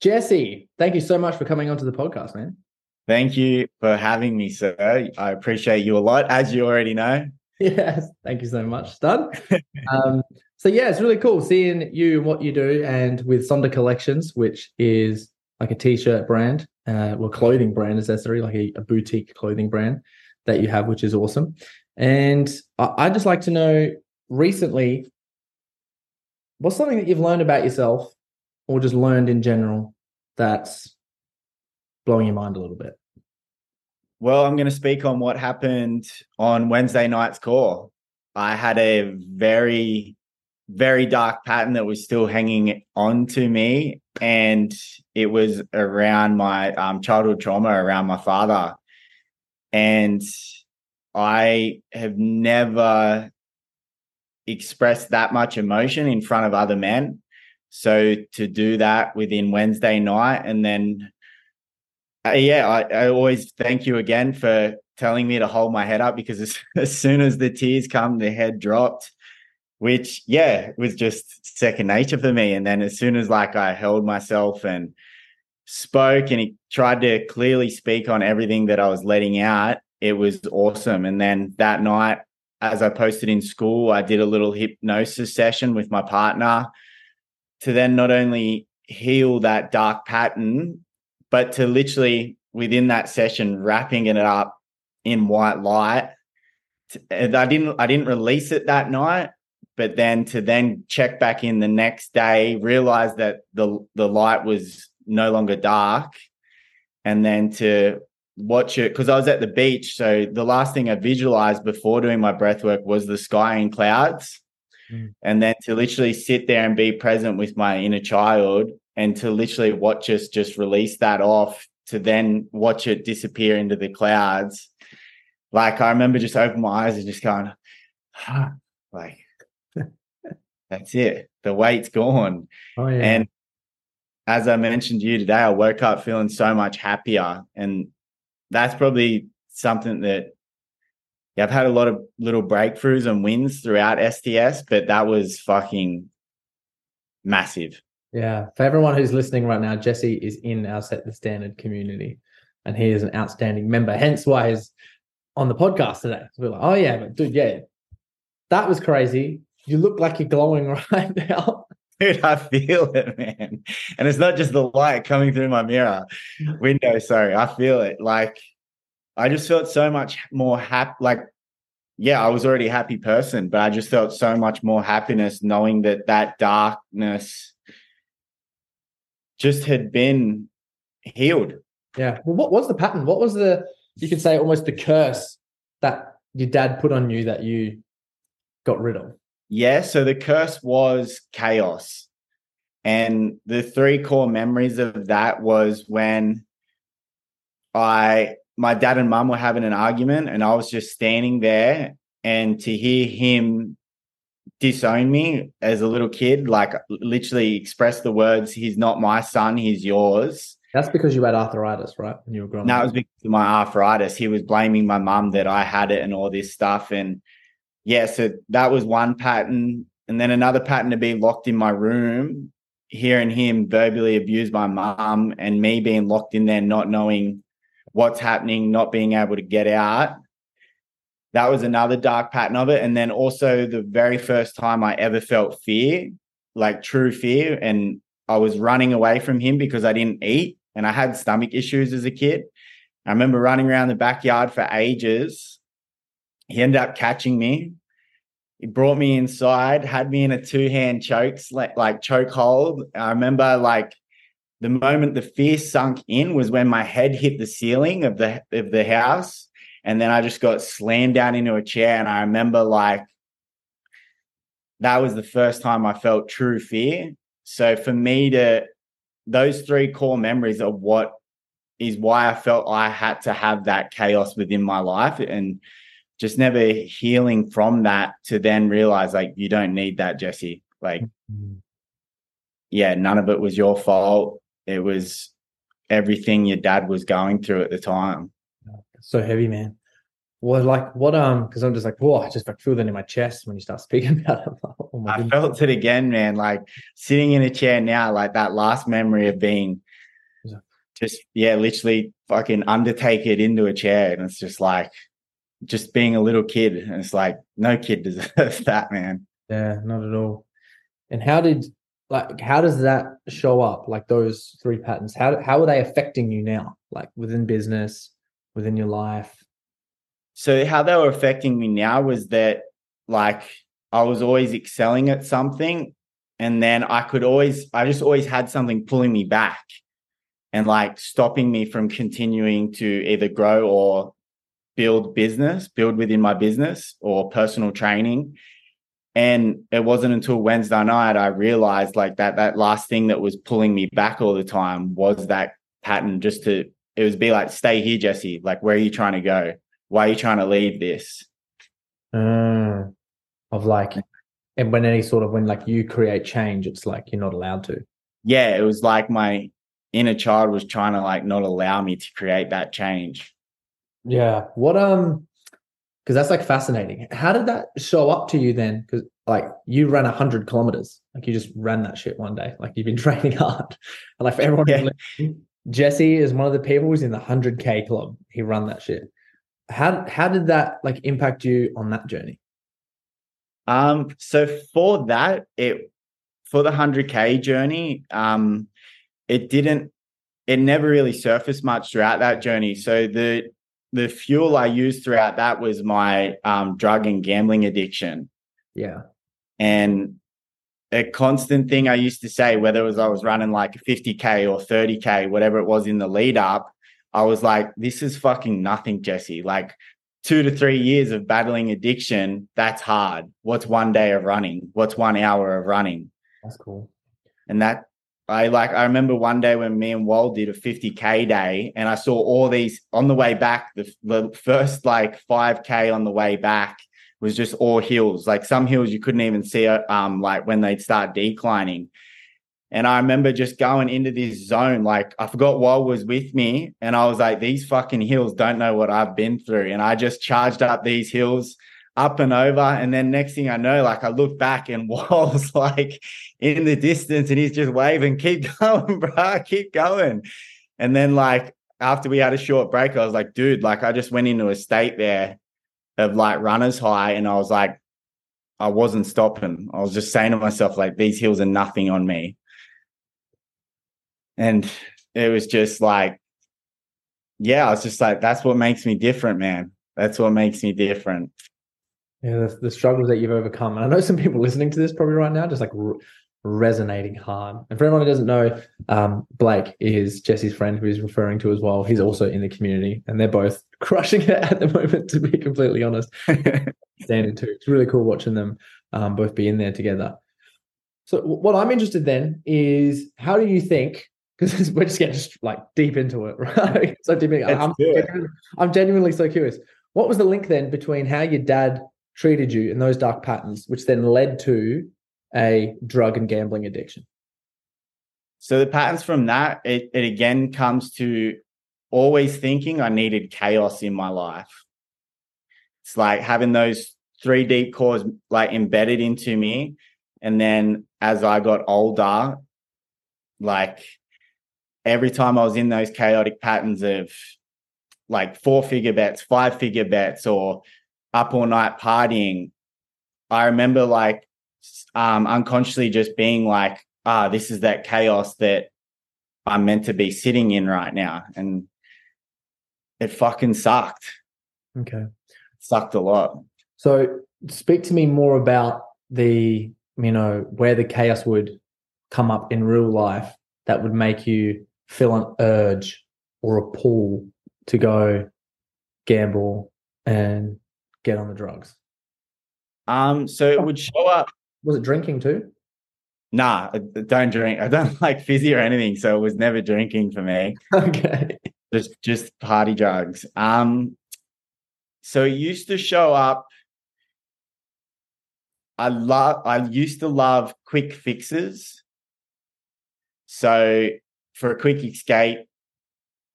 Jesse, thank you so much for coming onto the podcast, man. Thank you for having me, sir. I appreciate you a lot, as you already know. Yes, thank you so much, Stud. um, so yeah, it's really cool seeing you and what you do, and with Sonder Collections, which is like a t-shirt brand, uh, well, clothing brand accessory, like a, a boutique clothing brand that you have, which is awesome. And I, I'd just like to know recently, what's something that you've learned about yourself, or just learned in general, that's blowing your mind a little bit? Well, I'm going to speak on what happened on Wednesday night's call. I had a very, very dark pattern that was still hanging on to me. And it was around my um, childhood trauma, around my father. And I have never expressed that much emotion in front of other men. So to do that within Wednesday night and then uh, yeah, I, I, always thank you again for telling me to hold my head up because as, as soon as the tears come, the head dropped, which yeah, was just second nature for me. And then as soon as like I held myself and spoke and he tried to clearly speak on everything that I was letting out, it was awesome. And then that night, as I posted in school, I did a little hypnosis session with my partner to then not only heal that dark pattern but to literally within that session wrapping it up in white light. Uh, I didn't i didn't release it that night but then to then check back in the next day realize that the the light was no longer dark and then to watch it because i was at the beach so the last thing i visualized before doing my breath work was the sky and clouds mm. and then to literally sit there and be present with my inner child and to literally watch us just release that off to then watch it disappear into the clouds. Like I remember just opening my eyes and just going, huh, like that's it. The weight's gone. Oh, yeah. And as I mentioned to you today, I woke up feeling so much happier. And that's probably something that yeah, I've had a lot of little breakthroughs and wins throughout STS, but that was fucking massive. Yeah. For everyone who's listening right now, Jesse is in our Set the Standard community and he is an outstanding member. Hence why he's on the podcast today. we're like, oh, yeah, but dude, yeah, that was crazy. You look like you're glowing right now. Dude, I feel it, man. And it's not just the light coming through my mirror window. Sorry, I feel it. Like, I just felt so much more happy. Like, yeah, I was already a happy person, but I just felt so much more happiness knowing that that darkness just had been healed. Yeah. Well, what was the pattern? What was the, you could say almost the curse that your dad put on you that you got rid of? Yeah. So the curse was chaos. And the three core memories of that was when I, my dad and mum were having an argument and I was just standing there and to hear him disown me as a little kid, like literally express the words, he's not my son, he's yours. That's because you had arthritis, right? When you were growing no, up. No, it was because of my arthritis. He was blaming my mum that I had it and all this stuff. And yeah, so that was one pattern. And then another pattern to be locked in my room, hearing him verbally abuse my mum and me being locked in there, not knowing what's happening, not being able to get out that was another dark pattern of it. And then also the very first time I ever felt fear, like true fear, and I was running away from him because I didn't eat and I had stomach issues as a kid. I remember running around the backyard for ages. He ended up catching me. He brought me inside, had me in a two hand choke, like choke hold. I remember like the moment the fear sunk in was when my head hit the ceiling of the of the house and then I just got slammed down into a chair. And I remember like that was the first time I felt true fear. So for me to those three core memories are what is why I felt I had to have that chaos within my life and just never healing from that to then realize like you don't need that, Jesse. Like, mm-hmm. yeah, none of it was your fault. It was everything your dad was going through at the time. So heavy, man. Well, like what um because I'm just like, whoa, I just like feel that in my chest when you start speaking about it. Oh I goodness. felt it again, man. Like sitting in a chair now, like that last memory of being just yeah, literally fucking undertake it into a chair. And it's just like just being a little kid. And it's like, no kid deserves that, man. Yeah, not at all. And how did like how does that show up? Like those three patterns, how how are they affecting you now? Like within business, within your life? So how they were affecting me now was that like I was always excelling at something and then I could always I just always had something pulling me back and like stopping me from continuing to either grow or build business, build within my business or personal training. And it wasn't until Wednesday night I realized like that that last thing that was pulling me back all the time was that pattern just to it was be like, stay here, Jesse. Like, where are you trying to go? Why are you trying to leave this? Mm, of like and when any sort of when like you create change, it's like you're not allowed to. Yeah, it was like my inner child was trying to like not allow me to create that change. Yeah. What um because that's like fascinating. How did that show up to you then? Because like you ran a hundred kilometers, like you just ran that shit one day. Like you've been training hard. And like for everyone, yeah. Jesse is one of the people who's in the hundred k club. He ran that shit. How how did that like impact you on that journey? Um, so for that, it for the hundred k journey, um, it didn't it never really surfaced much throughout that journey. So the the fuel I used throughout that was my um, drug and gambling addiction. Yeah. And a constant thing I used to say, whether it was I was running like 50K or 30K, whatever it was in the lead up, I was like, this is fucking nothing, Jesse. Like two to three years of battling addiction, that's hard. What's one day of running? What's one hour of running? That's cool. And that I like I remember one day when me and Wal did a 50k day and I saw all these on the way back the, the first like 5k on the way back was just all hills. Like some hills you couldn't even see um like when they'd start declining. And I remember just going into this zone like I forgot Wal was with me and I was like these fucking hills don't know what I've been through. And I just charged up these hills up and over. And then next thing I know, like I look back and Wal's like in the distance and he's just waving, keep going, bro, keep going. And then like after we had a short break, I was like, dude, like I just went into a state there of like runner's high. And I was like, I wasn't stopping. I was just saying to myself, like, these hills are nothing on me. And it was just like, yeah, I was just like, that's what makes me different, man. That's what makes me different. Yeah, the, the, struggles that you've overcome. And I know some people listening to this probably right now just like resonating hard. And for anyone who doesn't know, um, Blake is Jesse's friend who he's referring to as well. He's also in the community and they're both crushing it at the moment, to be completely honest. Standing too. It's really cool watching them um, both be in there together. So, what I'm interested then is how do you think? Because we're just getting like deep into it, right? so deep. I'm, I'm genuinely so curious. What was the link then between how your dad treated you and those dark patterns, which then led to a drug and gambling addiction? So the patterns from that, it, it again comes to always thinking I needed chaos in my life. It's like having those three deep cores like embedded into me. And then as I got older, like every time I was in those chaotic patterns of like four figure bets, five figure bets, or up all night partying, I remember like um, unconsciously just being like, ah, this is that chaos that I'm meant to be sitting in right now. And it fucking sucked. Okay. It sucked a lot. So speak to me more about the, you know, where the chaos would come up in real life that would make you feel an urge or a pull to go gamble and get on the drugs? Um, so it would show up. Was it drinking too? Nah, I don't drink. I don't like fizzy or anything, so it was never drinking for me. Okay. Just just party drugs. Um, so it used to show up. I love. I used to love quick fixes. So for a quick escape,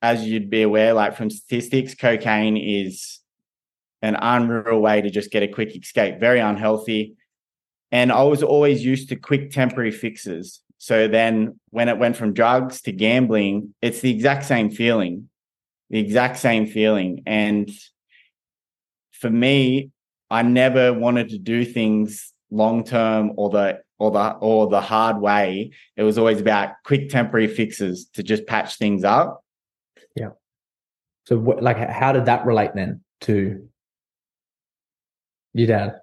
as you'd be aware, like from statistics, cocaine is an unreal way to just get a quick escape. Very unhealthy. And I was always used to quick temporary fixes. So then when it went from drugs to gambling, it's the exact same feeling, the exact same feeling. And for me, I never wanted to do things long term or the or the or the hard way. It was always about quick temporary fixes to just patch things up. Yeah. So like how did that relate then to your dad?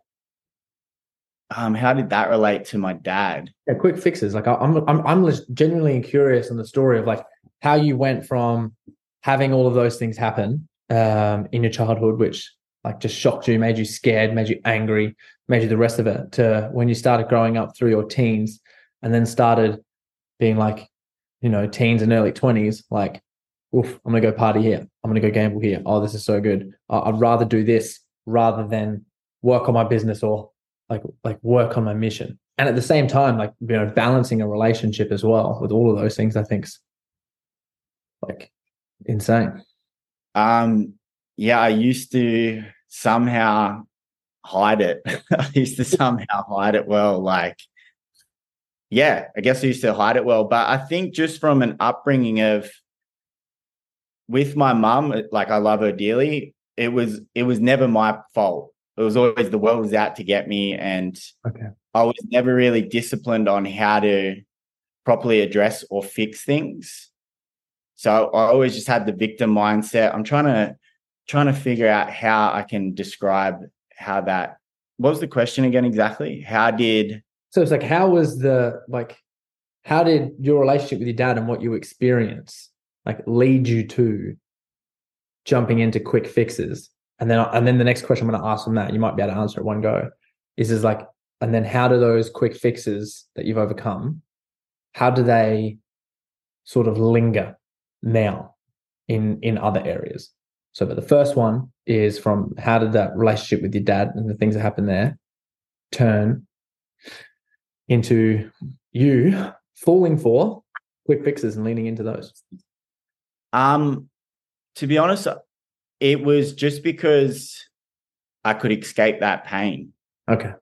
Um, how did that relate to my dad? Yeah, quick fixes. Like I'm, I'm, I'm genuinely curious on the story of like how you went from having all of those things happen um, in your childhood, which like just shocked you, made you scared, made you angry, made you the rest of it, to when you started growing up through your teens, and then started being like, you know, teens and early twenties, like, oof, I'm gonna go party here. I'm gonna go gamble here. Oh, this is so good. I'd rather do this rather than work on my business or like like work on my mission. And at the same time like you know balancing a relationship as well with all of those things i think's like insane. Um yeah i used to somehow hide it. I used to somehow hide it well like yeah i guess i used to hide it well. But i think just from an upbringing of with my mum like i love her dearly it was it was never my fault it was always the world was out to get me and okay. I was never really disciplined on how to properly address or fix things. So I always just had the victim mindset. I'm trying to trying to figure out how I can describe how that what was the question again exactly? How did so it's like how was the like how did your relationship with your dad and what you experience like lead you to jumping into quick fixes and then and then the next question I'm going to ask from that, you might be able to answer at one go, is is like, and then how do those quick fixes that you've overcome, how do they sort of linger now in in other areas? So, but the first one is from how did that relationship with your dad and the things that happened there turn into you falling for quick fixes and leaning into those? Um, to be honest, it was just because I could escape that pain. Okay.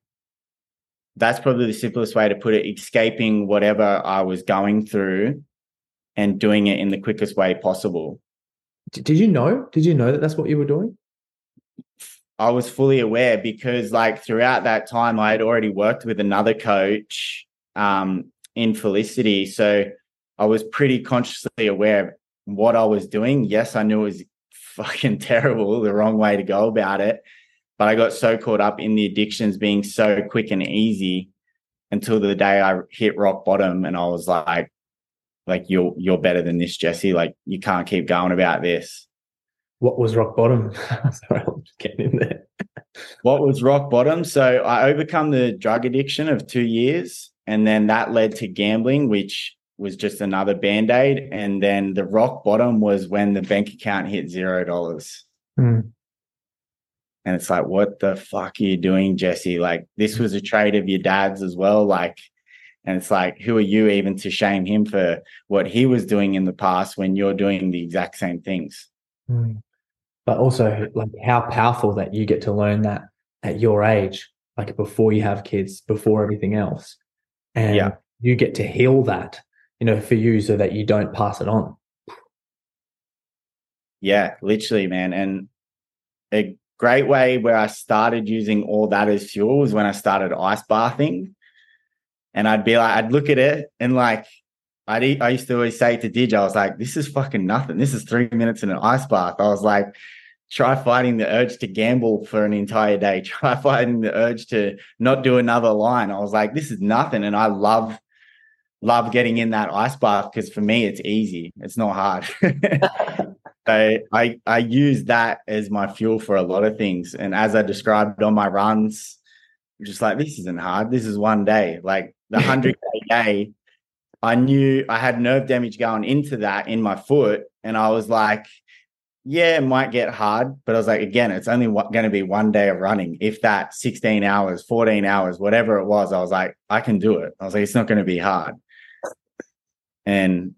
That's probably the simplest way to put it, escaping whatever I was going through and doing it in the quickest way possible. Did you know? Did you know that that's what you were doing? I was fully aware because, like, throughout that time, I had already worked with another coach um, in Felicity. So I was pretty consciously aware of what I was doing. Yes, I knew it was fucking terrible, the wrong way to go about it. But I got so caught up in the addictions being so quick and easy until the day I hit rock bottom and I was like, like you're you're better than this, Jesse. Like you can't keep going about this. What was rock bottom? Sorry, I'm just getting in there. what was rock bottom? So I overcome the drug addiction of two years, and then that led to gambling, which was just another band aid. And then the rock bottom was when the bank account hit zero dollars. Mm. And it's like, what the fuck are you doing, Jesse? Like, this was a trade of your dad's as well. Like, and it's like, who are you even to shame him for what he was doing in the past when you're doing the exact same things? Mm. But also, like, how powerful that you get to learn that at your age, like before you have kids, before everything else. And yeah. you get to heal that you know, for you so that you don't pass it on. Yeah, literally, man. And a great way where I started using all that as fuel was when I started ice bathing. And I'd be like, I'd look at it and like, I'd, I used to always say to Dij, I was like, this is fucking nothing. This is three minutes in an ice bath. I was like, try fighting the urge to gamble for an entire day. Try fighting the urge to not do another line. I was like, this is nothing. And I love love getting in that ice bath because for me it's easy. It's not hard. so I I use that as my fuel for a lot of things. And as I described on my runs, just like this isn't hard. This is one day. Like the hundred k day, I knew I had nerve damage going into that in my foot, and I was like, yeah, it might get hard, but I was like, again, it's only going to be one day of running. If that 16 hours, 14 hours, whatever it was, I was like, I can do it. I was like, it's not going to be hard. And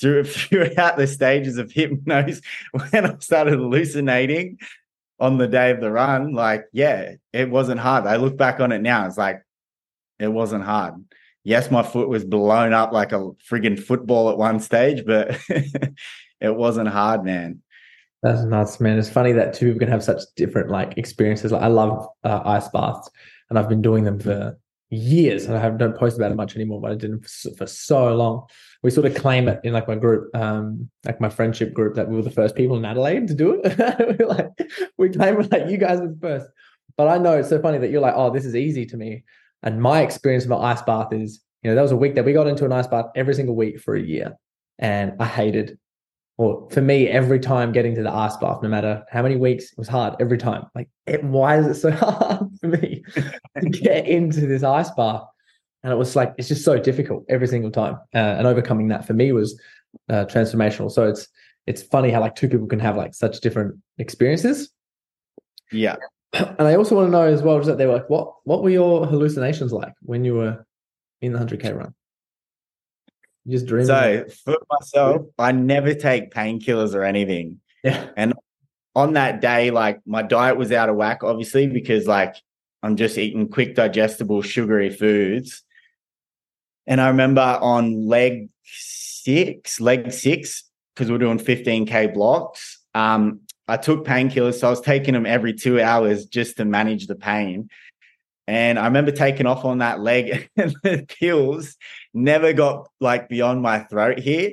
through, throughout the stages of hypnosis, when I started hallucinating on the day of the run, like, yeah, it wasn't hard. I look back on it now, it's like, it wasn't hard. Yes, my foot was blown up like a friggin' football at one stage, but it wasn't hard, man. That's nuts, man. It's funny that two people can have such different like experiences. Like I love uh, ice baths, and I've been doing them for years. And I have, don't post about it much anymore, but I did them for, so long. We sort of claim it in like my group, um, like my friendship group, that we were the first people in Adelaide to do it. we like we claim it like you guys were the first. But I know it's so funny that you're like, oh, this is easy to me. And my experience of an ice bath is, you know, that was a week that we got into an ice bath every single week for a year, and I hated or for me, every time getting to the ice bath, no matter how many weeks, it was hard every time. Like, it, why is it so hard for me to get into this ice bath? And it was like, it's just so difficult every single time. Uh, and overcoming that for me was uh, transformational. So it's, it's funny how like two people can have like such different experiences. Yeah. And I also want to know as well, just that they were like, what, what were your hallucinations like when you were in the 100K run? You just dream. So for myself, I never take painkillers or anything. Yeah. And on that day, like my diet was out of whack, obviously, because like I'm just eating quick digestible sugary foods. And I remember on leg six, leg six, because we're doing 15K blocks. Um, I took painkillers. So I was taking them every two hours just to manage the pain. And I remember taking off on that leg and the pills never got like beyond my throat here.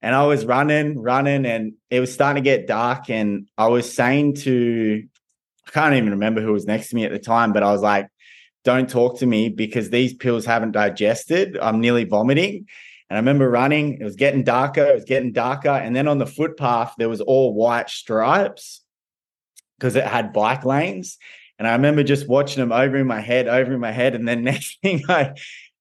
And I was running, running, and it was starting to get dark. And I was saying to, I can't even remember who was next to me at the time, but I was like, don't talk to me because these pills haven't digested. I'm nearly vomiting. And I remember running, it was getting darker, it was getting darker. And then on the footpath, there was all white stripes because it had bike lanes. And I remember just watching them over in my head, over in my head. And then next thing I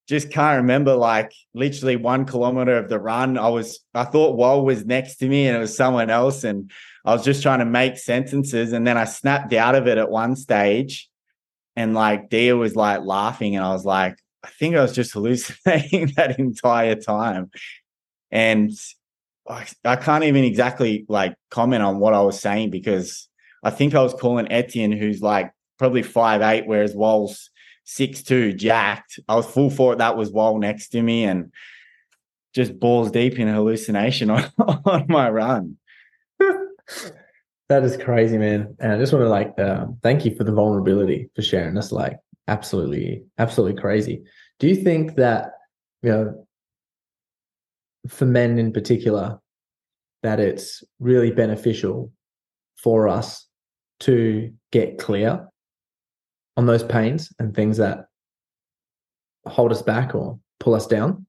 just can't remember, like literally one kilometer of the run, I was, I thought Wall was next to me and it was someone else. And I was just trying to make sentences. And then I snapped out of it at one stage. And like Dia was like laughing. And I was like, I think I was just hallucinating that entire time. And I, I can't even exactly like comment on what I was saying because I think I was calling Etienne, who's like probably five eight, whereas Wall's six two, jacked. I was full for it. That was Wall next to me, and just balls deep in hallucination on, on my run. that is crazy, man. And I just want to like uh, thank you for the vulnerability for sharing. That's like absolutely, absolutely crazy. Do you think that you know, for men in particular, that it's really beneficial for us to get clear on those pains and things that hold us back or pull us down?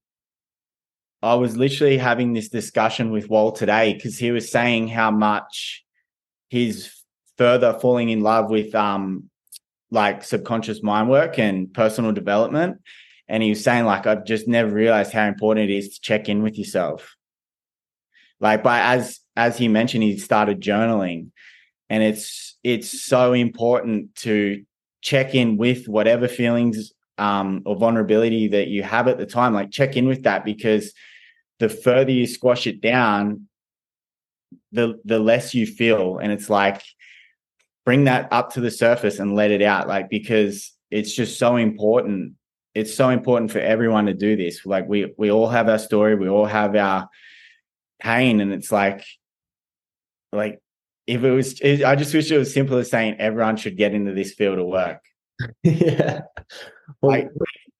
I was literally having this discussion with Walt today because he was saying how much he's further falling in love with um like subconscious mind work and personal development. And he was saying, like, I've just never realized how important it is to check in with yourself. Like, but as as he mentioned, he started journaling. And it's it's so important to check in with whatever feelings um, or vulnerability that you have at the time. Like check in with that because the further you squash it down, the the less you feel, and it's like bring that up to the surface and let it out. Like because it's just so important. It's so important for everyone to do this. Like we we all have our story, we all have our pain, and it's like like if it was, it, I just wish it was simple as saying everyone should get into this field of work. yeah. Well, like,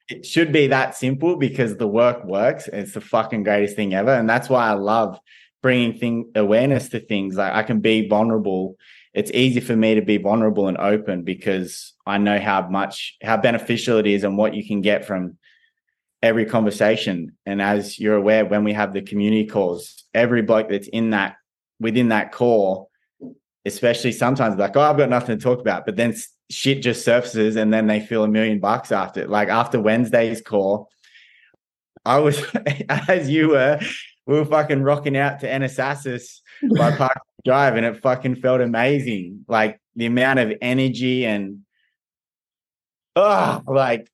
it should be that simple because the work works. It's the fucking greatest thing ever. And that's why I love bringing thing awareness to things. Like I can be vulnerable. It's easy for me to be vulnerable and open because I know how much, how beneficial it is and what you can get from every conversation. And as you're aware, when we have the community calls, every bloke that's in that, within that call especially sometimes like, oh, I've got nothing to talk about, but then shit just surfaces and then they feel a million bucks after it. Like after Wednesday's call, I was as you were, we were fucking rocking out to Anasasis by Park Drive and it fucking felt amazing. Like the amount of energy and oh like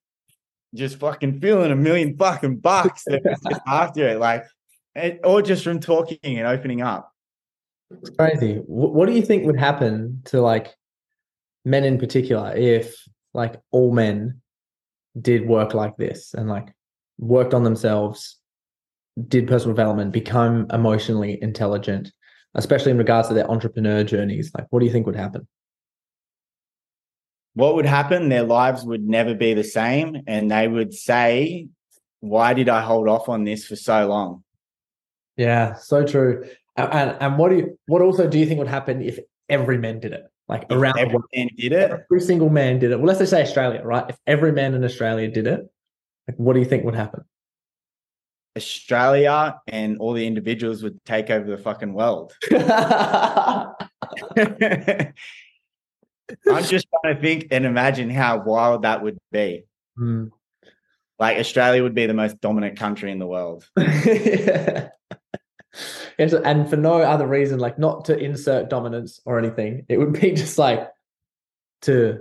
just fucking feeling a million fucking bucks after it. Like it, or just from talking and opening up. It's crazy. What do you think would happen to like men in particular if like all men did work like this and like worked on themselves, did personal development, become emotionally intelligent, especially in regards to their entrepreneur journeys? Like, what do you think would happen? What would happen? Their lives would never be the same. And they would say, Why did I hold off on this for so long? Yeah, so true. And and what do you what also do you think would happen if every man did it? Like if around every man did it. Every single man did it. Well, let's just say Australia, right? If every man in Australia did it, like what do you think would happen? Australia and all the individuals would take over the fucking world. I'm just trying to think and imagine how wild that would be. Mm. Like Australia would be the most dominant country in the world. yeah. and for no other reason, like not to insert dominance or anything. It would be just like to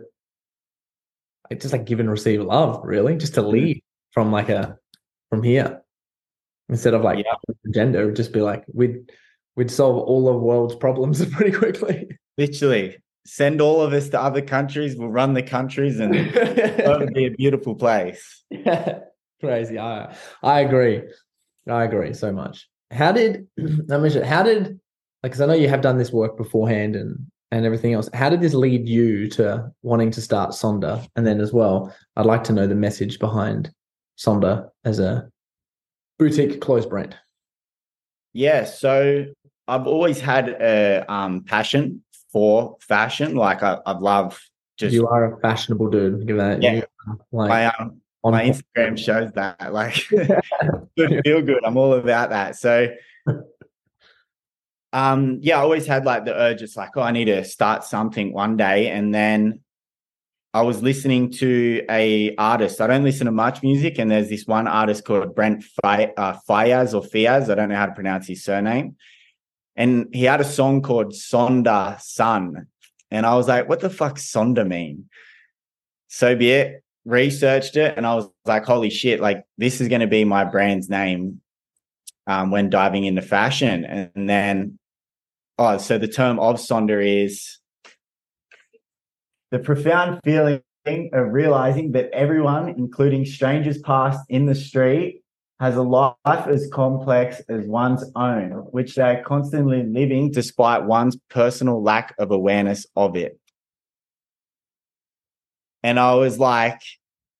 it's just like give and receive love, really, just to mm-hmm. lead from like a from here instead of like yeah. gender. It would just be like we'd we'd solve all of world's problems pretty quickly. Literally, send all of us to other countries. We'll run the countries, and it would be a beautiful place. Yeah, crazy. I I agree. I agree so much. How did I mention? How did like? Because I know you have done this work beforehand and and everything else. How did this lead you to wanting to start Sonder? And then as well, I'd like to know the message behind Sonder as a boutique clothes brand. Yeah, so I've always had a um, passion for fashion. Like I, I love just you are a fashionable dude. Give that. Yeah, like, my um, on my Instagram shows that. Like, good, feel good. I'm all about that. So, um, yeah, I always had like the urge. It's like, oh, I need to start something one day, and then I was listening to a artist. I don't listen to much music, and there's this one artist called Brent Fi- uh, Faiyaz or Fiaz. I don't know how to pronounce his surname. And he had a song called Sonder Son. And I was like, what the fuck Sonder mean? So be it researched it and I was like, holy shit, like this is going to be my brand's name um, when diving into fashion. And then, oh, so the term of Sonder is the profound feeling of realizing that everyone, including strangers passed in the street, has a life as complex as one's own, which they're constantly living despite one's personal lack of awareness of it. And I was like,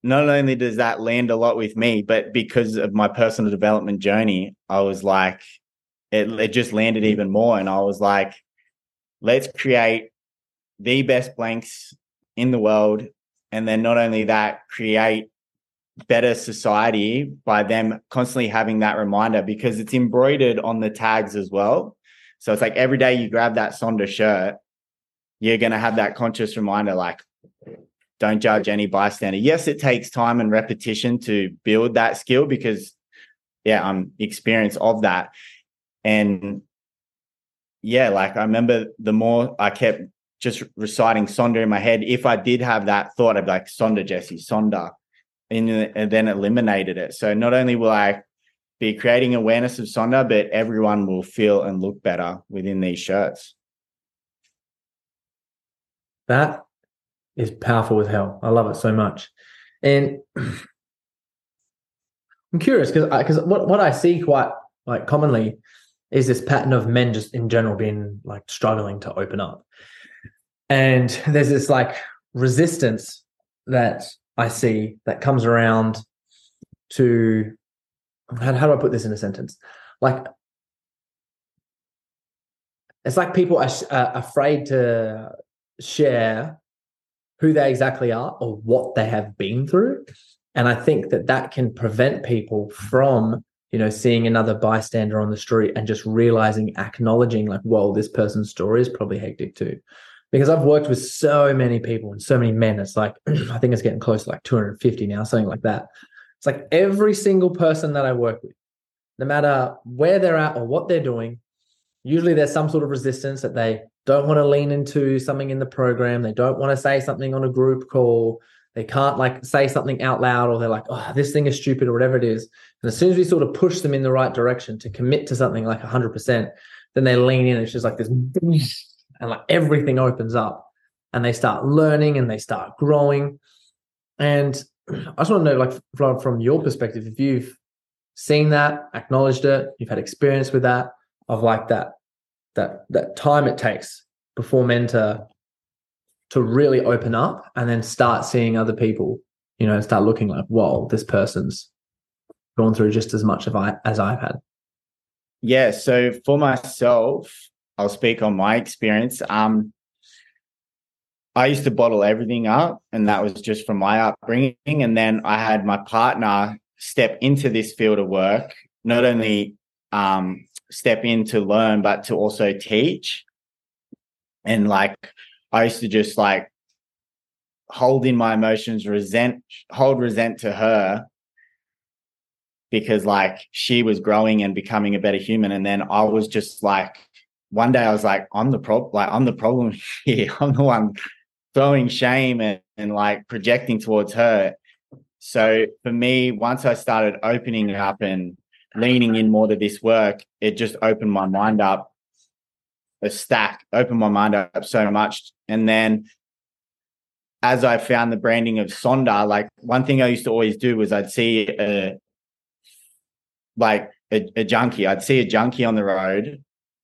not only does that land a lot with me, but because of my personal development journey, I was like, it, it just landed mm-hmm. even more. And I was like, let's create the best blanks in the world. And then not only that, create better society by them constantly having that reminder because it's embroidered on the tags as well. So it's like every day you grab that Sonder shirt, you're going to have that conscious reminder like, don't judge any bystander. Yes, it takes time and repetition to build that skill because, yeah, I'm experienced of that. And yeah, like I remember the more I kept just reciting Sonder in my head, if I did have that thought, I'd be like, Sonder, Jesse, Sonder, and, then eliminated it. So not only will I be creating awareness of Sonder, but everyone will feel and look better within these shirts. That is powerful as hell. I love it so much. And I'm curious because because what, what I see quite like commonly is this pattern of men just in general being like struggling to open up. And there's this like resistance that I see that comes around to how, how do I put this in a sentence? Like it's like people are uh, afraid to share who they exactly are or what they have been through and i think that that can prevent people from you know seeing another bystander on the street and just realizing acknowledging like well this person's story is probably hectic too because I've worked with so many people and so many men. It's like I think it's getting close to like 250 now, something like that. It's like every single person that I work with, no matter where they're at or what they're doing, usually there's some sort of resistance that they don't want to lean into something in the program. They don't want to say something on a group call. They can't like say something out loud, or they're like, oh, this thing is stupid, or whatever it is. And as soon as we sort of push them in the right direction to commit to something like 100%, then they lean in. and It's just like this, and like everything opens up and they start learning and they start growing. And I just want to know, like, from, from your perspective, if you've seen that, acknowledged it, you've had experience with that, of like that, that, that time it takes before men to, to really open up and then start seeing other people, you know, and start looking like, whoa, this person's gone through just as much I, as I've had. Yeah. So for myself, I'll speak on my experience. Um, I used to bottle everything up, and that was just from my upbringing. And then I had my partner step into this field of work, not only um, step in to learn, but to also teach. And like, I used to just like hold in my emotions, resent, hold resent to her because like she was growing and becoming a better human. And then I was just like, one day I was like, I'm the problem, like I'm the problem here. I'm the one throwing shame and, and like projecting towards her. So for me, once I started opening up and leaning in more to this work, it just opened my mind up a stack, opened my mind up so much. And then as I found the branding of Sonder, like one thing I used to always do was I'd see a like a, a junkie. I'd see a junkie on the road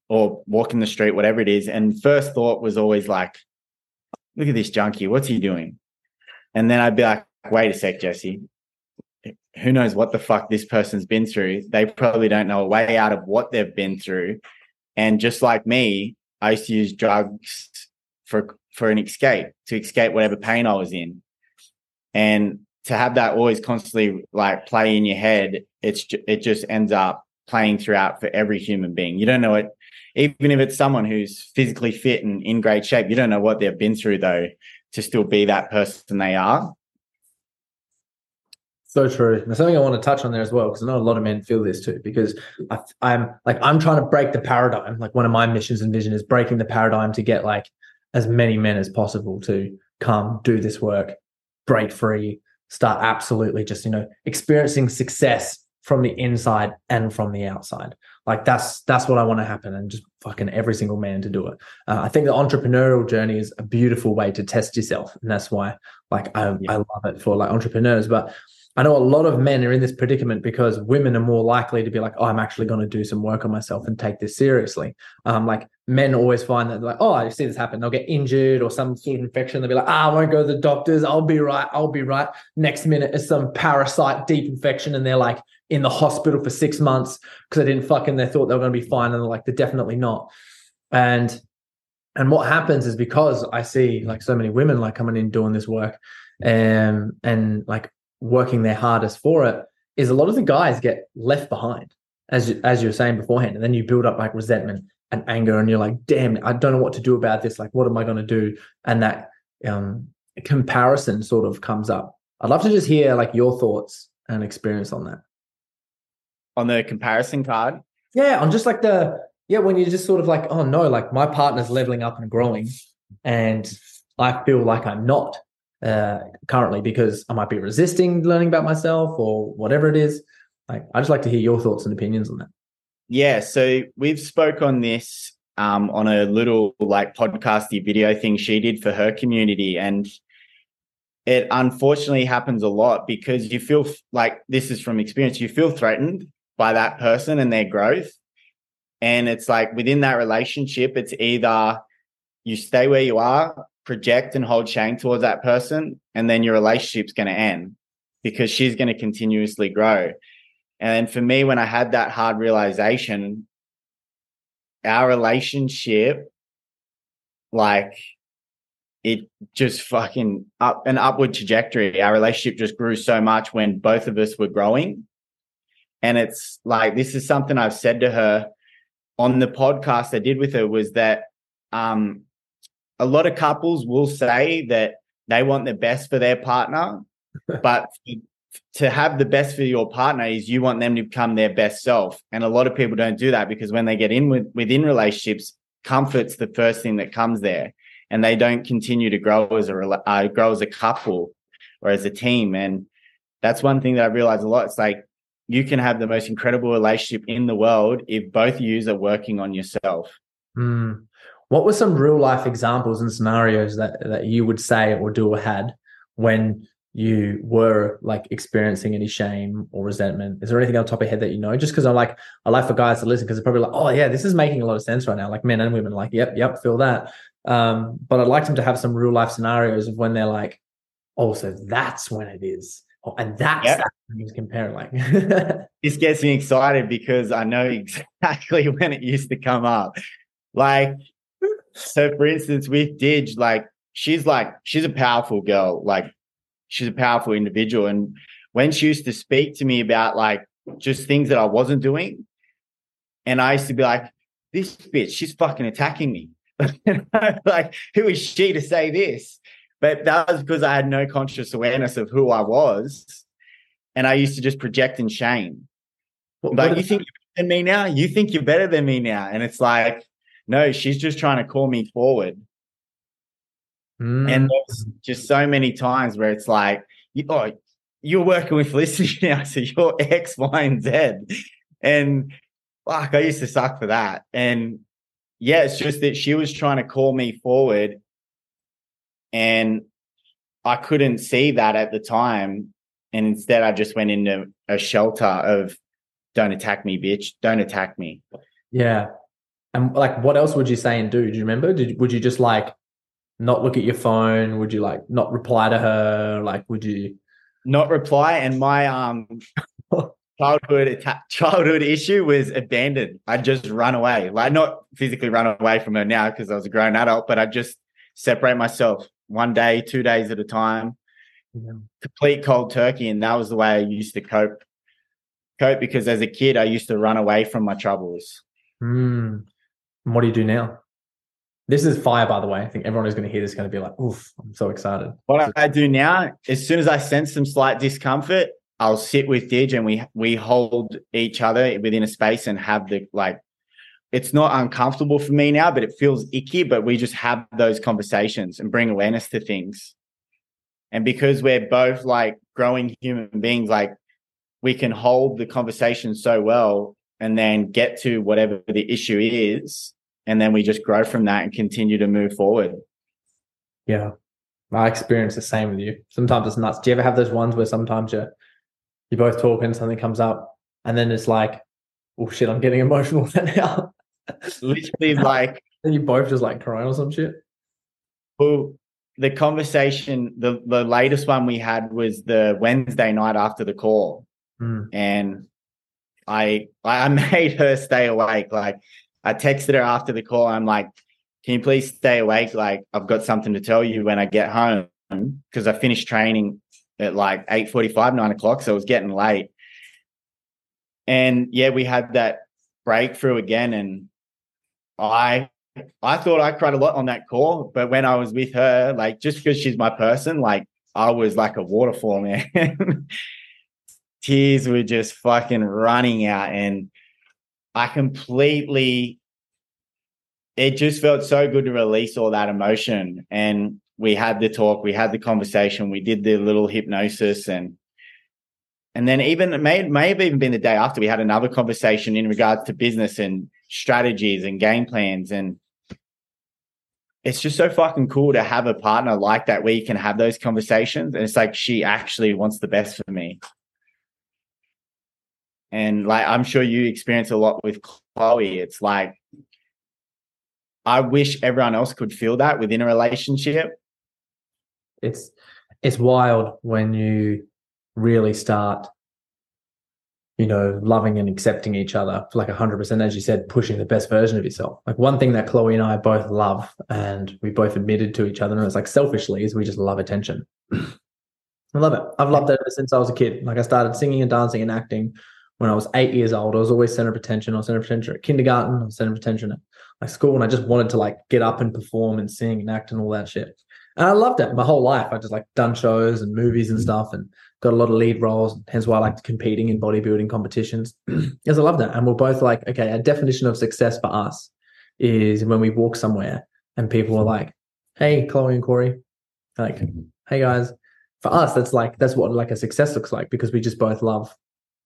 or walking the street, whatever it is. And first thought was always like, look at this junkie. What's he doing? And then I'd be like, wait a sec, Jesse. Who knows what the fuck this person's been through? They probably don't know a way out of what they've been through. And just like me, I used to use drugs for for an escape to escape whatever pain I was in. And to have that always constantly like play in your head, it's it just ends up playing throughout for every human being. You don't know it even if it's someone who's physically fit and in great shape, you don't know what they've been through though to still be that person they are. So true. There's something I want to touch on there as well because I know a lot of men feel this too. Because I, am like I'm trying to break the paradigm. Like one of my missions and vision is breaking the paradigm to get like as many men as possible to come do this work, break free, start absolutely just you know experiencing success from the inside and from the outside. Like that's that's what I want to happen, and just fucking every single man to do it. Uh, I think the entrepreneurial journey is a beautiful way to test yourself, and that's why like I yeah. I love it for like entrepreneurs. But I know a lot of men are in this predicament because women are more likely to be like, oh, I'm actually going to do some work on myself and take this seriously. Um, like men always find that like, oh, I see this happen. They'll get injured or some sort of infection. They'll be like, ah, I won't go to the doctors. I'll be right. I'll be right. Next minute is some parasite deep infection, and they're like in the hospital for six months because they didn't fucking. They thought they were going to be fine, and they're like, they're definitely not. And and what happens is because I see like so many women like coming in doing this work, and and like working their hardest for it is a lot of the guys get left behind as as you were saying beforehand and then you build up like resentment and anger and you're like damn i don't know what to do about this. Like what am i going to do? And that um comparison sort of comes up. I'd love to just hear like your thoughts and experience on that. On the comparison card? Yeah on just like the yeah when you're just sort of like oh no like my partner's leveling up and growing and i feel like i'm not uh, currently because I might be resisting learning about myself or whatever it is. Like, I just like to hear your thoughts and opinions on that. Yeah, so we've spoke on this um, on a little like podcasty video thing she did for her community, and it unfortunately happens a lot because you feel like this is from experience. You feel threatened by that person and their growth, and it's like within that relationship, it's either you stay where you are project and hold shame towards that person, and then your relationship's going to end because she's going to continuously grow. And for me, when I had that hard realization, our relationship, like it just fucking up an upward trajectory. Our relationship just grew so much when both of us were growing. And it's like, this is something I've said to her on the podcast I did with her was that um, a lot of couples will say that they want the best for their partner, but to have the best for your partner is you want them to become their best self. And a lot of people don't do that because when they get in with, within relationships, comfort's the first thing that comes there, and they don't continue to grow as a uh, grow as a couple or as a team. And that's one thing that I realized a lot. It's like you can have the most incredible relationship in the world if both of you are working on yourself. Mm. What were some real life examples and scenarios that that you would say or do or had when you were like experiencing any shame or resentment? Is there anything on top of your head that you know? Just because I'm like, I like for guys to listen because they're probably like, oh yeah, this is making a lot of sense right now. Like men and women, like, yep, yep, feel that. Um, but I'd like them to have some real life scenarios of when they're like, oh, so that's when it is. Oh, and that's yep. that comparing like this gets me excited because I know exactly when it used to come up. Like so for instance, with Didge, like she's like she's a powerful girl, like she's a powerful individual. And when she used to speak to me about like just things that I wasn't doing, and I used to be like, this bitch, she's fucking attacking me. like, who is she to say this? But that was because I had no conscious awareness of who I was. And I used to just project in shame. But like, you think you're better than me now? You think you're better than me now. And it's like, no, she's just trying to call me forward. Mm. And there's just so many times where it's like, oh, you're working with Felicity now, so you're X, Y, and Z. And like I used to suck for that. And yeah, it's just that she was trying to call me forward. And I couldn't see that at the time. And instead I just went into a shelter of don't attack me, bitch. Don't attack me. Yeah. And like, what else would you say and do? Do you remember? Did would you just like not look at your phone? Would you like not reply to her? Like, would you not reply? And my um childhood childhood issue was abandoned. I'd just run away, like not physically run away from her now because I was a grown adult, but I just separate myself one day, two days at a time, yeah. complete cold turkey, and that was the way I used to cope. Cope because as a kid, I used to run away from my troubles. Mm. What do you do now? This is fire, by the way. I think everyone who's going to hear this is going to be like, oof, I'm so excited. What I do now, as soon as I sense some slight discomfort, I'll sit with Didge and we we hold each other within a space and have the like it's not uncomfortable for me now, but it feels icky. But we just have those conversations and bring awareness to things. And because we're both like growing human beings, like we can hold the conversation so well and then get to whatever the issue is and then we just grow from that and continue to move forward. Yeah. I experience the same with you. Sometimes it's nuts. Do you ever have those ones where sometimes you're you're both talking something comes up and then it's like oh shit i'm getting emotional now. Literally like and you both just like crying or some shit? Well the conversation the the latest one we had was the wednesday night after the call. Mm. and I I made her stay awake. Like I texted her after the call. I'm like, can you please stay awake? Like I've got something to tell you when I get home because I finished training at like 8 45, 9 o'clock. So it was getting late. And yeah, we had that breakthrough again. And I I thought I cried a lot on that call, but when I was with her, like just because she's my person, like I was like a waterfall, man. tears were just fucking running out and I completely it just felt so good to release all that emotion. And we had the talk we had the conversation we did the little hypnosis and and then even it may, may have even been the day after we had another conversation in regards to business and strategies and game plans. And it's just so fucking cool to have a partner like that where you can have those conversations. And it's like she actually wants the best for me and like I'm sure you experience a lot with Chloe. It's like I wish everyone else could feel that within a relationship. It's it's wild when you really start you know, loving and accepting each other for like 100%, as you said, pushing the best version of yourself. Like one thing that Chloe and I both love, and we both admitted to each other, and it's like selfishly, is we just love attention. I love it. I've loved it ever since I was a kid. Like I started singing and dancing and acting when I was eight years old, I was always center of attention. I was center of attention at kindergarten. I was center of attention at like school and I just wanted to like get up and perform and sing and act and all that shit. And I loved it my whole life. I just like done shows and movies and stuff and got a lot of lead roles. Hence why I liked competing in bodybuilding competitions. because I love that. And we're both like, okay, a definition of success for us is when we walk somewhere and people are like, hey, Chloe and Corey, like, hey guys. For us, that's like that's what like a success looks like because we just both love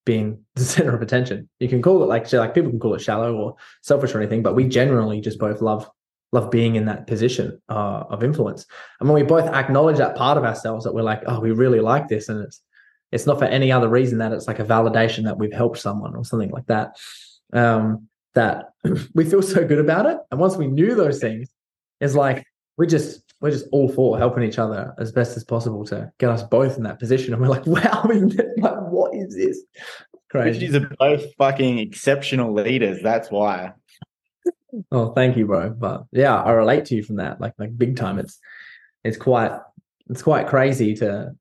being the center of attention. You can call it like like people can call it shallow or selfish or anything, but we generally just both love love being in that position uh, of influence. And when we both acknowledge that part of ourselves that we're like, oh, we really like this, and it's it's not for any other reason that it's like a validation that we've helped someone or something like that. Um, that we feel so good about it, and once we knew those things, it's like we just we're just all for helping each other as best as possible to get us both in that position. And we're like, wow, like, what is this? Crazy. These are both fucking exceptional leaders. That's why. Oh, thank you, bro. But yeah, I relate to you from that, like like big time. It's it's quite it's quite crazy to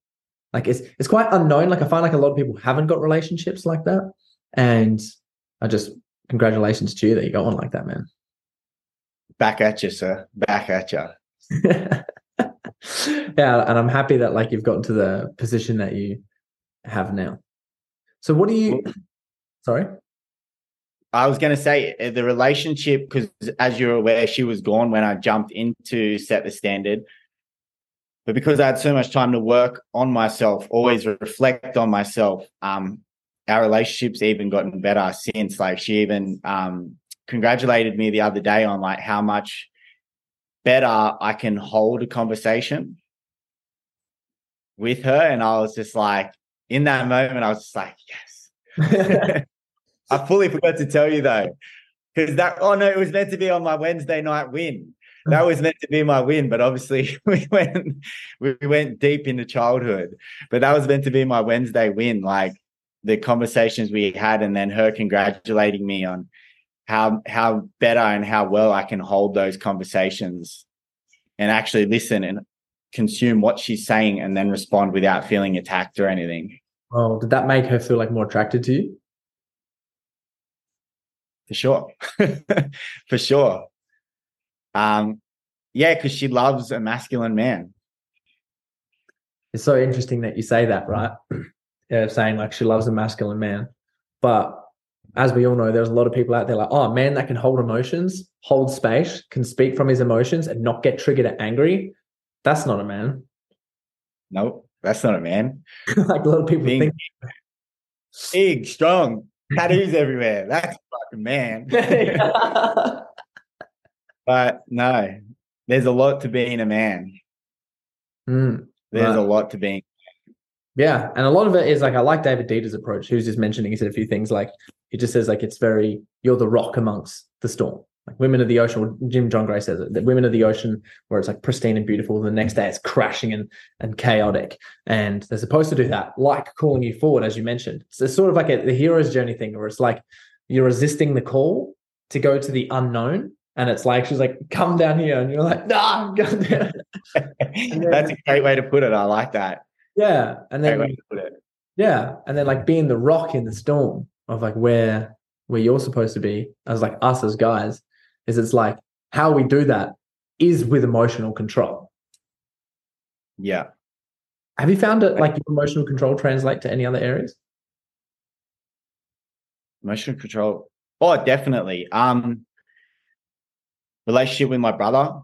like it's it's quite unknown. Like I find like a lot of people haven't got relationships like that, and I just congratulations to you that you got one like that, man. Back at you, sir. Back at you. yeah, and I'm happy that like you've gotten to the position that you have now. So what do you? Sorry. I was going to say uh, the relationship because, as you're aware, she was gone when I jumped into set the standard. But because I had so much time to work on myself, always reflect on myself, um, our relationship's even gotten better since. Like she even um, congratulated me the other day on like how much better I can hold a conversation with her. And I was just like, in that moment, I was just like, yes. I fully forgot to tell you though, because that, oh no, it was meant to be on my Wednesday night win. That was meant to be my win, but obviously we went we went deep into childhood. But that was meant to be my Wednesday win, like the conversations we had, and then her congratulating me on how how better and how well I can hold those conversations and actually listen and consume what she's saying and then respond without feeling attacked or anything. Oh, did that make her feel like more attracted to you? For sure. For sure. Um yeah, because she loves a masculine man. It's so interesting that you say that, right? yeah, saying like she loves a masculine man. But as we all know, there's a lot of people out there like, oh, man that can hold emotions, hold space, can speak from his emotions and not get triggered and angry. That's not a man. Nope, that's not a man. like a lot of people Being think big, strong, tattoos everywhere. That's a fucking man. but no, there's a lot to being a man. Mm, there's right. a lot to being yeah, and a lot of it is like I like David Deida's approach. Was just mentioning he said a few things like he just says like it's very you're the rock amongst the storm. Like women of the ocean, or Jim John Gray says it, that women of the ocean, where it's like pristine and beautiful, the next day it's crashing and and chaotic. And they're supposed to do that, like calling you forward, as you mentioned. So it's sort of like a, the hero's journey thing, where it's like you're resisting the call to go to the unknown. And it's like she's like, come down here, and you're like, nah, come down. That's a great way to put it. I like that. Yeah. And then yeah. And then like being the rock in the storm of like where where you're supposed to be as like us as guys is it's like how we do that is with emotional control. Yeah. Have you found it like emotional control translate to any other areas? Emotional control. Oh, definitely. Um relationship with my brother.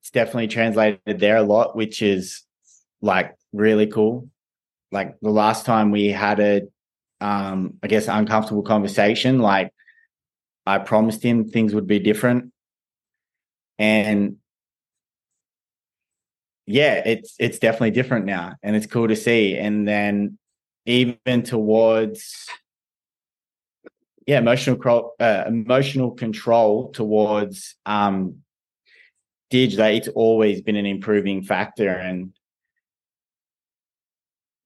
It's definitely translated there a lot, which is like really cool. Like the last time we had a, um, I guess, uncomfortable conversation, like I promised him things would be different. And yeah, it's it's definitely different now, and it's cool to see. And then even towards yeah, emotional control, uh, emotional control towards um, digital. It's always been an improving factor, and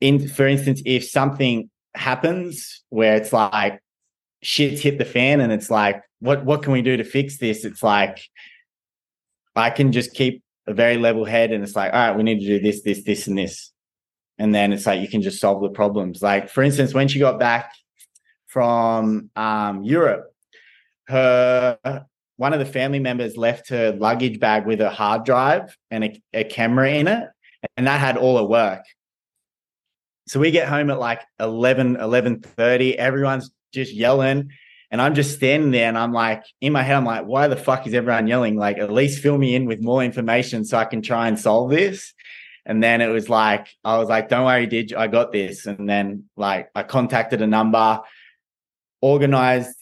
in for instance, if something happens where it's like shit's hit the fan and it's like, what what can we do to fix this? It's like I can just keep a very level head and it's like, all right, we need to do this, this, this, and this. And then it's like you can just solve the problems. Like, for instance, when she got back from um, Europe, her one of the family members left her luggage bag with a hard drive and a, a camera in it, and that had all her work. So we get home at like 11, 11.30. Everyone's just yelling. And I'm just standing there and I'm like, in my head, I'm like, why the fuck is everyone yelling? Like, at least fill me in with more information so I can try and solve this. And then it was like, I was like, don't worry, did I got this. And then like I contacted a number, organized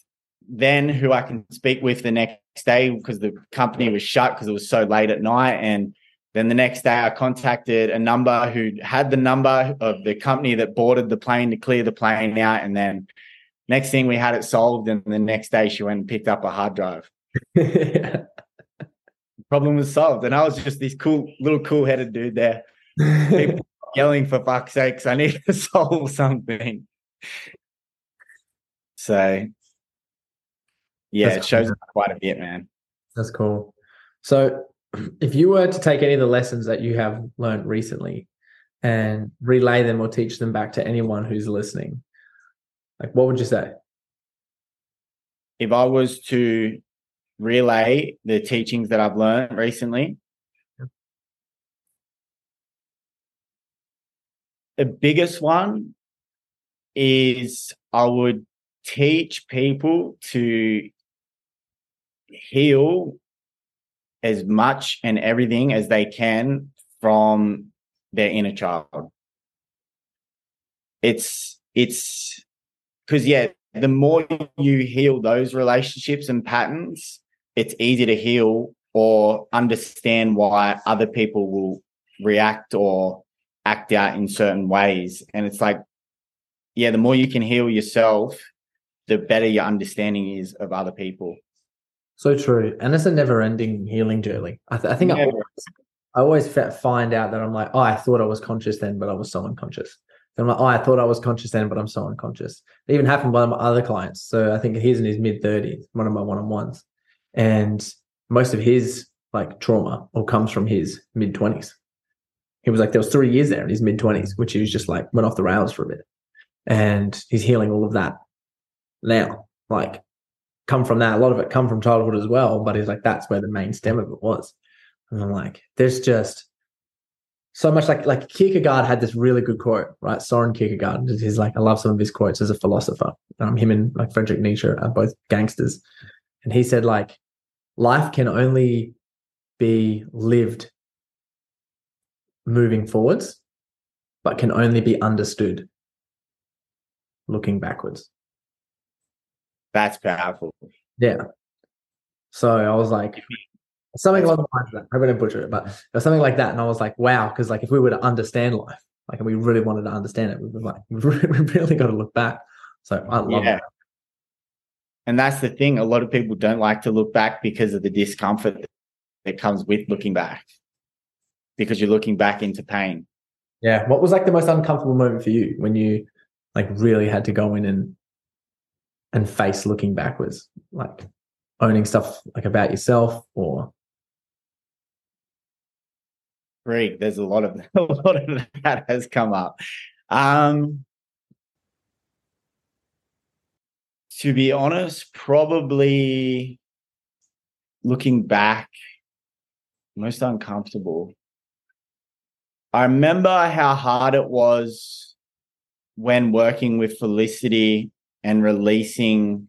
then who I can speak with the next day because the company was shut because it was so late at night. And then the next day I contacted a number who had the number of the company that boarded the plane to clear the plane out. And then next thing we had it solved. And the next day she went and picked up a hard drive. Problem was solved. And I was just this cool little cool headed dude there. People yelling for fuck's sakes, I need to solve something. So yeah, That's it shows cool. up quite a bit, man. That's cool. So, if you were to take any of the lessons that you have learned recently and relay them or teach them back to anyone who's listening, like what would you say? If I was to relay the teachings that I've learned recently, the biggest one is I would teach people to heal as much and everything as they can from their inner child. It's it's because yeah, the more you heal those relationships and patterns, it's easy to heal or understand why other people will react or act out in certain ways. And it's like, yeah, the more you can heal yourself, the better your understanding is of other people. So true, and it's a never-ending healing journey. I, th- I think I always, I always find out that I'm like, oh, I thought I was conscious then, but I was so unconscious. Then I'm like, oh, I thought I was conscious then, but I'm so unconscious. It even happened with one of my other clients. So I think he's in his mid 30s, one of my one-on-ones, and most of his like trauma all comes from his mid 20s. He was like, there was three years there in his mid 20s, which he was just like went off the rails for a bit, and he's healing all of that now. Like come from that. A lot of it come from childhood as well, but he's like, that's where the main stem of it was. And I'm like, there's just so much like like Kierkegaard had this really good quote, right? Soren Kierkegaard. He's like, I love some of his quotes as a philosopher. Um, him and like Friedrich Nietzsche are both gangsters. And he said, like, life can only be lived moving forwards, but can only be understood looking backwards. That's powerful. Yeah. So I was like, something along the lines of that. I'm going to butcher it, but it was something like that. And I was like, wow, because like if we were to understand life, like and we really wanted to understand it, we were like, we really got to look back. So I love Yeah. it. And that's the thing. A lot of people don't like to look back because of the discomfort that comes with looking back. Because you're looking back into pain. Yeah. What was like the most uncomfortable moment for you when you like really had to go in and and face looking backwards, like owning stuff like about yourself or Freak, there's a lot of a lot of that has come up. Um to be honest, probably looking back, most uncomfortable. I remember how hard it was when working with Felicity and releasing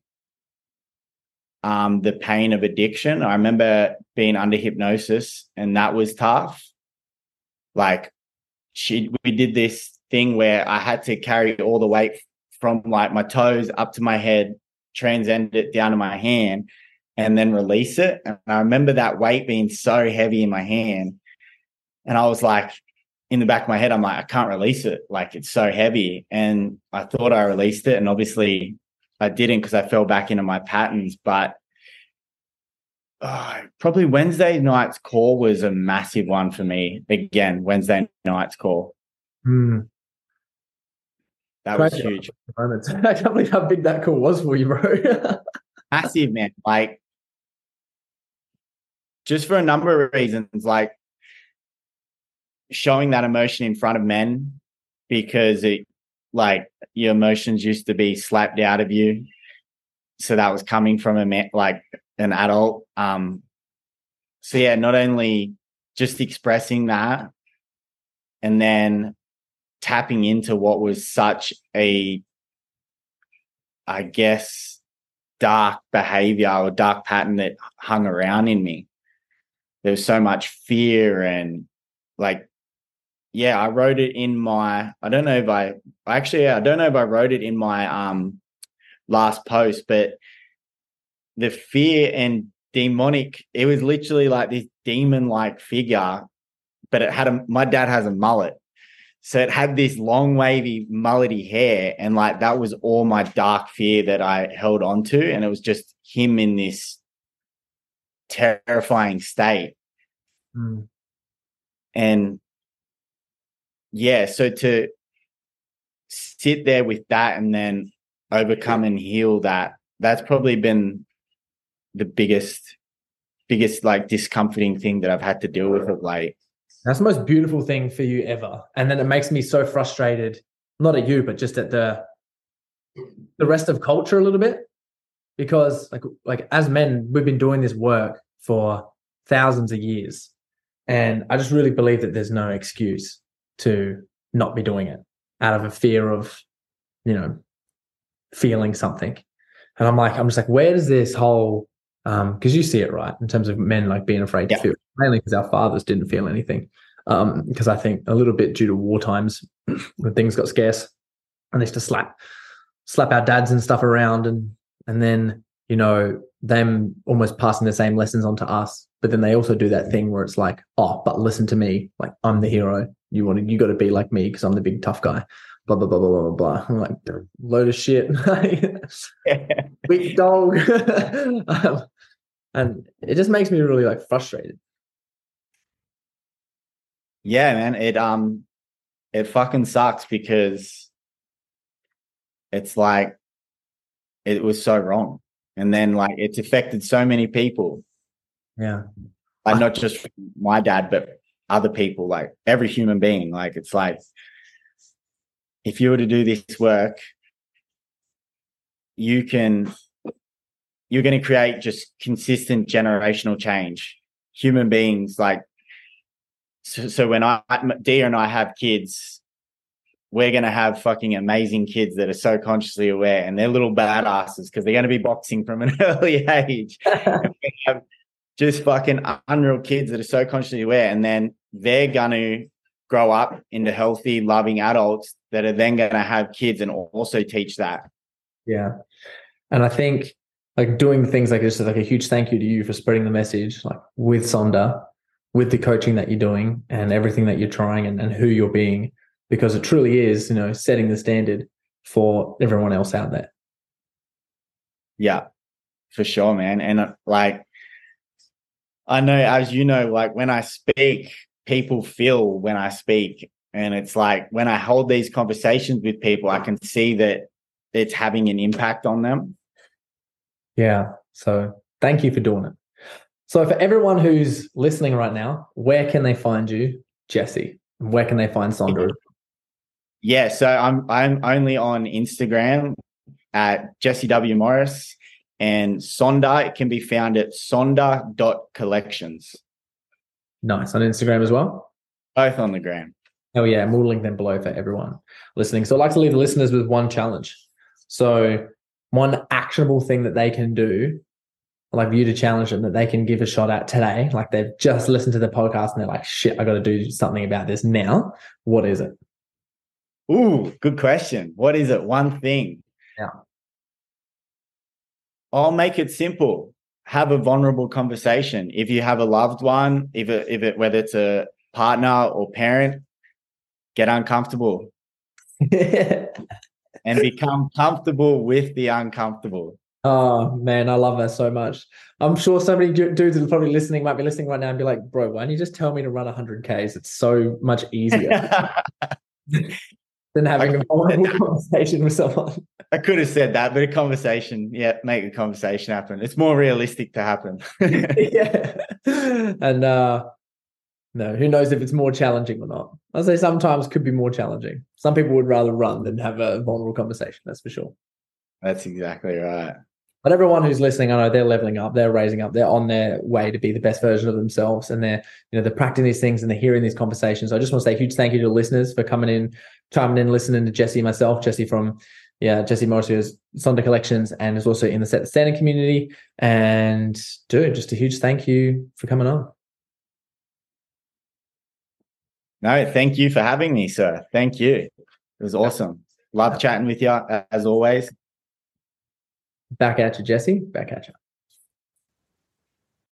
um, the pain of addiction. I remember being under hypnosis, and that was tough. Like, she, we did this thing where I had to carry all the weight from like my toes up to my head, transcend it down to my hand, and then release it. And I remember that weight being so heavy in my hand. And I was like, in the back of my head, I'm like, I can't release it. Like it's so heavy. And I thought I released it. And obviously I didn't because I fell back into my patterns. But uh, probably Wednesday night's call was a massive one for me. Again, Wednesday night's call. Hmm. That was huge. I can't believe how big that call was for you, bro. massive man like just for a number of reasons like showing that emotion in front of men because it like your emotions used to be slapped out of you so that was coming from a man like an adult. Um, so yeah, not only just expressing that and then tapping into what was such a, I guess, dark behavior or dark pattern that hung around in me. There was so much fear and like, yeah, I wrote it in my, I don't know if I actually, I don't know if I wrote it in my um last post, but the fear and demonic, it was literally like this demon like figure, but it had a, my dad has a mullet. So it had this long, wavy, mullety hair. And like that was all my dark fear that I held on to. And it was just him in this terrifying state. Mm. And yeah, so to sit there with that and then overcome and heal that, that's probably been the biggest, biggest like discomforting thing that I've had to deal with of late. That's the most beautiful thing for you ever. And then it makes me so frustrated, not at you, but just at the the rest of culture a little bit. Because like like as men, we've been doing this work for thousands of years. And I just really believe that there's no excuse to not be doing it out of a fear of, you know, feeling something. And I'm like, I'm just like, where does this whole um because you see it right in terms of men like being afraid Yeah. to feel mainly because our fathers didn't feel anything um because i think a little bit due to war times when things got scarce and they used to slap slap our dads and stuff around and and then you know them almost passing the same lessons on to us but then they also do that thing where it's like oh but listen to me like i'm the hero you want to you got to be like me because i'm the big tough guy blah blah blah blah blah blah i'm like load of shit weak dog um, and it just makes me really like frustrated yeah, man. It um it fucking sucks because it's like it was so wrong. And then like it's affected so many people. yeah Like not just my dad, but other people, like every human being. Like it's like if you were to do this work, you can you're going to create just consistent generational change. Human beings like so, so when I Dia and I have kids, we're gonna have fucking amazing kids that are so consciously aware and they're little badasses because they're gonna be boxing from an early age. And we have just fucking unreal kids that are so consciously aware, and then they're gonna grow up into healthy, loving adults that are then gonna have kids and also teach that. Yeah. And I think like doing things like this is like a huge thank you to you for spreading the message, like with Sonder, with the coaching that you're doing and everything that you're trying and, and who you're being, because it truly is, you know, setting the standard for everyone else out there. Yeah, for sure, man. And uh, like, I know, as you know, like when I speak, people feel when I speak. And it's like when I hold these conversations with people, I can see that it's having an impact on them. Yeah. So thank you for doing it. So for everyone who's listening right now, where can they find you, Jesse? Where can they find Sonder? Yeah, so I'm I'm only on Instagram at Jesse W Morris and Sonder. It can be found at sonder.collections. Nice. On Instagram as well? Both on the gram. Oh yeah, and we'll link them below for everyone listening. So I'd like to leave the listeners with one challenge. So one actionable thing that they can do, I'd like you to challenge them that they can give a shot at today. Like they've just listened to the podcast and they're like, shit, I got to do something about this now. What is it? Ooh, good question. What is it? One thing. Yeah. I'll make it simple. Have a vulnerable conversation. If you have a loved one, if it, if it whether it's a partner or parent, get uncomfortable and become comfortable with the uncomfortable. oh man, I love that so much. I'm sure so many dudes that are probably listening might be listening right now and be like, bro, why don't you just tell me to run 100 Ks? It's so much easier than having a vulnerable conversation with someone. I could have said that, but a conversation, yeah, make a conversation happen. It's more realistic to happen. yeah. And uh no, who knows if it's more challenging or not. I'll say sometimes could be more challenging. Some people would rather run than have a vulnerable conversation, that's for sure. That's exactly right. But everyone who's listening, I know they're leveling up, they're raising up, they're on their way to be the best version of themselves, and they're you know they're practicing these things and they're hearing these conversations. So I just want to say a huge thank you to the listeners for coming in, chiming in, listening to Jesse, myself, Jesse from yeah, Jesse Morris is Sonder Collections and is also in the Set the Standard community. And dude, just a huge thank you for coming on. No, thank you for having me, sir. Thank you. It was awesome. Love chatting with you as always. Back at you, Jesse. Back at you.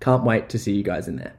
Can't wait to see you guys in there.